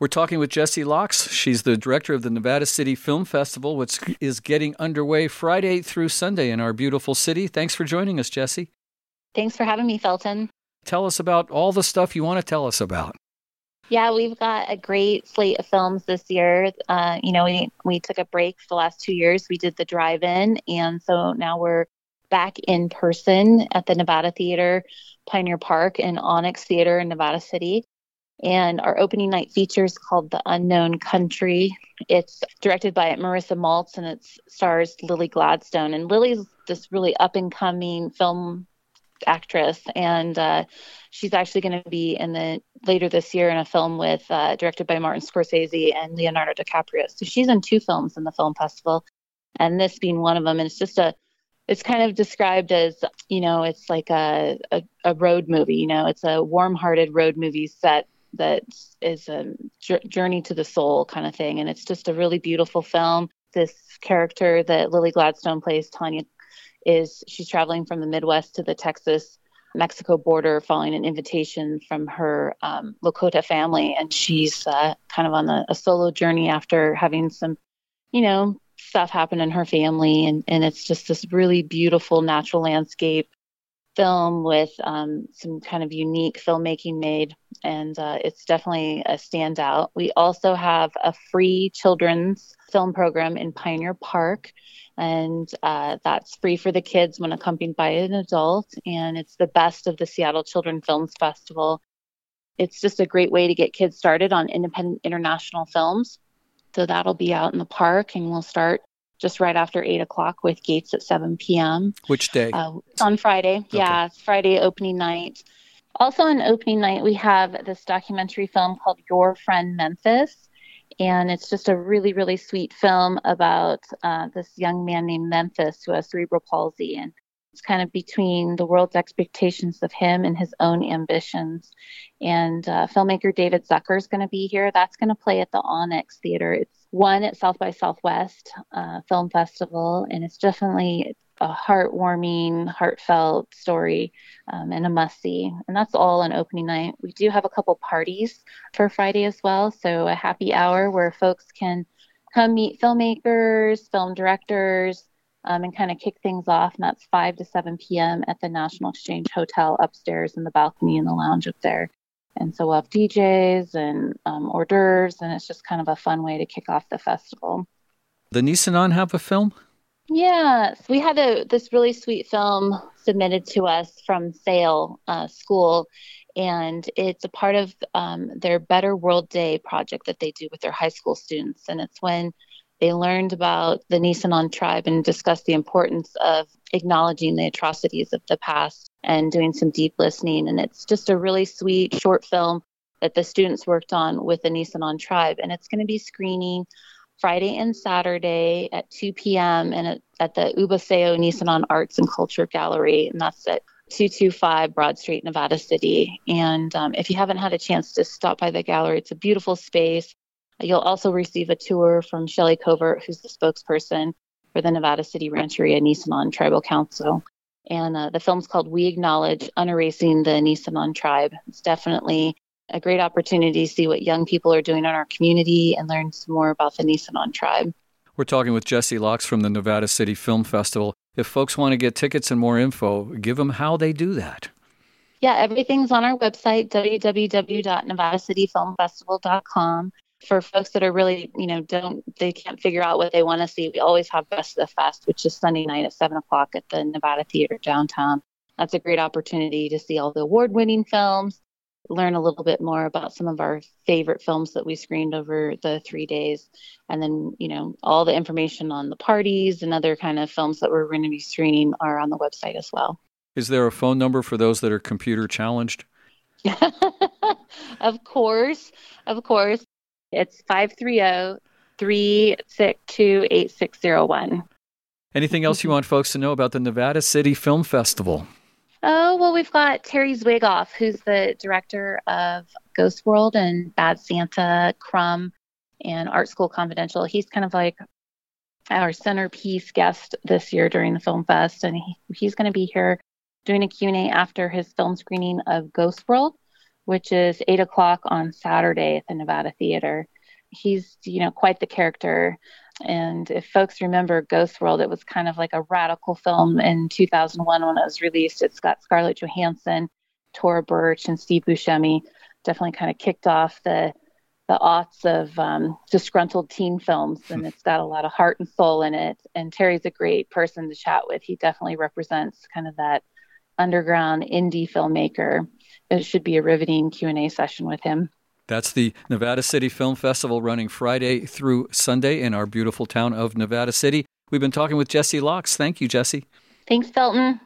We're talking with Jesse Locks. She's the director of the Nevada City Film Festival, which is getting underway Friday through Sunday in our beautiful city. Thanks for joining us, Jessie. Thanks for having me, Felton. Tell us about all the stuff you want to tell us about. Yeah, we've got a great slate of films this year. Uh, you know, we we took a break for the last two years. We did the drive-in, and so now we're back in person at the Nevada Theater, Pioneer Park, and Onyx Theater in Nevada City. And our opening night feature is called The Unknown Country. It's directed by Morrisa Maltz and it stars Lily Gladstone. And Lily's this really up and coming film actress, and uh, she's actually going to be in the later this year in a film with uh, directed by Martin Scorsese and Leonardo DiCaprio. So she's in two films in the film festival, and this being one of them. And it's just a it's kind of described as you know it's like a, a, a road movie you know it's a warm-hearted road movie set that is a journey to the soul kind of thing. And it's just a really beautiful film. This character that lily gladstone plays tanya is she's traveling from the midwest to the texas mexico border following an invitation from her um, lakota family. And she's uh, kind of on a, a solo journey after having some you know stuff happen in her family. And, and it's just this really beautiful natural landscape film with um, some kind of unique filmmaking made. And uh, it's definitely a standout. We also have a free children's film program in pioneer park. And uh, that's free for the kids when accompanied by an adult. And it's the best of the seattle children films festival. It's just a great way to get kids started on independent international films. So that'll be out in the park, and we'll start just right after eight o'clock with gates at 7 p.m. Which day? Uh, on Friday. Okay. Yeah, it's Friday opening night. Also on opening night, we have this documentary film called Your Friend Memphis. And it's just a really, really sweet film about uh, this young man named Memphis who has cerebral palsy. And it's kind of between the world's expectations of him and his own ambitions. And uh, filmmaker David Zucker is going to be here. That's going to play at the Onyx Theater. It's one at South by Southwest uh, Film Festival, and it's definitely a heartwarming, heartfelt story um, and a must see. And that's all on opening night. We do have a couple parties for Friday as well. So a happy hour where folks can come meet filmmakers, film directors, um, and kind of kick things off. And that's 5 to 7 p.m. at the National Exchange Hotel upstairs in the balcony in the lounge up there. And so we'll have DJs and um, hors d'oeuvres, and it's just kind of a fun way to kick off the festival. The Nisenan have a film? Yes, we had a this really sweet film submitted to us from Sale uh, School, and it's a part of um, their Better World Day project that they do with their high school students. And it's when they learned about the Nisenan tribe and discussed the importance of acknowledging the atrocities of the past and doing some deep listening. And it's just a really sweet short film that the students worked on with the Nisenan tribe. And it's going to be screening Friday and Saturday at 2 p.m. and at, the Ubaseo Nisenan Arts and Culture Gallery. And that's at 225 Broad Street, Nevada City. And um, if you haven't had a chance to stop by the gallery, it's a beautiful space. You'll also receive a tour from Shelley Covert, who's the spokesperson for the Nevada City Rancheria Nisenan Tribal Council. And uh, the film's called We Acknowledge Unerasing the Nisenan Tribe. It's definitely a great opportunity to see what young people are doing in our community and learn some more about the Nisenan tribe. We're talking with Jesse Locks from the Nevada City Film Festival. If folks want to get tickets and more info, give them how they do that. Yeah, everything's on our website, www.nevadacityfilmfestival.com for folks that are really, you know, don't they can't figure out what they want to see, we always have Best of the Fest, which is Sunday night at seven o'clock at the Nevada Theater downtown. That's a great opportunity to see all the award-winning films, learn a little bit more about some of our favorite films that we screened over the three days, and then you know all the information on the parties and other kind of films that we're going to be screening are on the website as well. Is there a phone number for those that are computer challenged? of course, of course. It's 530 362 8601. Anything else you want folks to know about the Nevada City Film Festival? Oh, well, we've got Terry Zwigoff, who's the director of Ghost World and Bad Santa, Crumb, and Art School Confidential. He's kind of like our centerpiece guest this year during the film fest, and he, he's going to be here doing a Q&A after his film screening of Ghost World which is eight o'clock on Saturday at the Nevada Theater. He's, you know, quite the character. And if folks remember Ghost World, it was kind of like a radical film in 2001 when it was released. It's got Scarlett Johansson, Thora Birch, and Steve Buscemi. Definitely kind of kicked off the the aughts of um, disgruntled teen films, and it's got a lot of heart and soul in it. And Terry's a great person to chat with. He definitely represents kind of that underground indie filmmaker. It should be a riveting Q and A session with him. That's the Nevada City Film Festival running Friday through Sunday in our beautiful town of Nevada City. We've been talking with Jesse Locks. Thank you, Jesse. Thanks, Felton.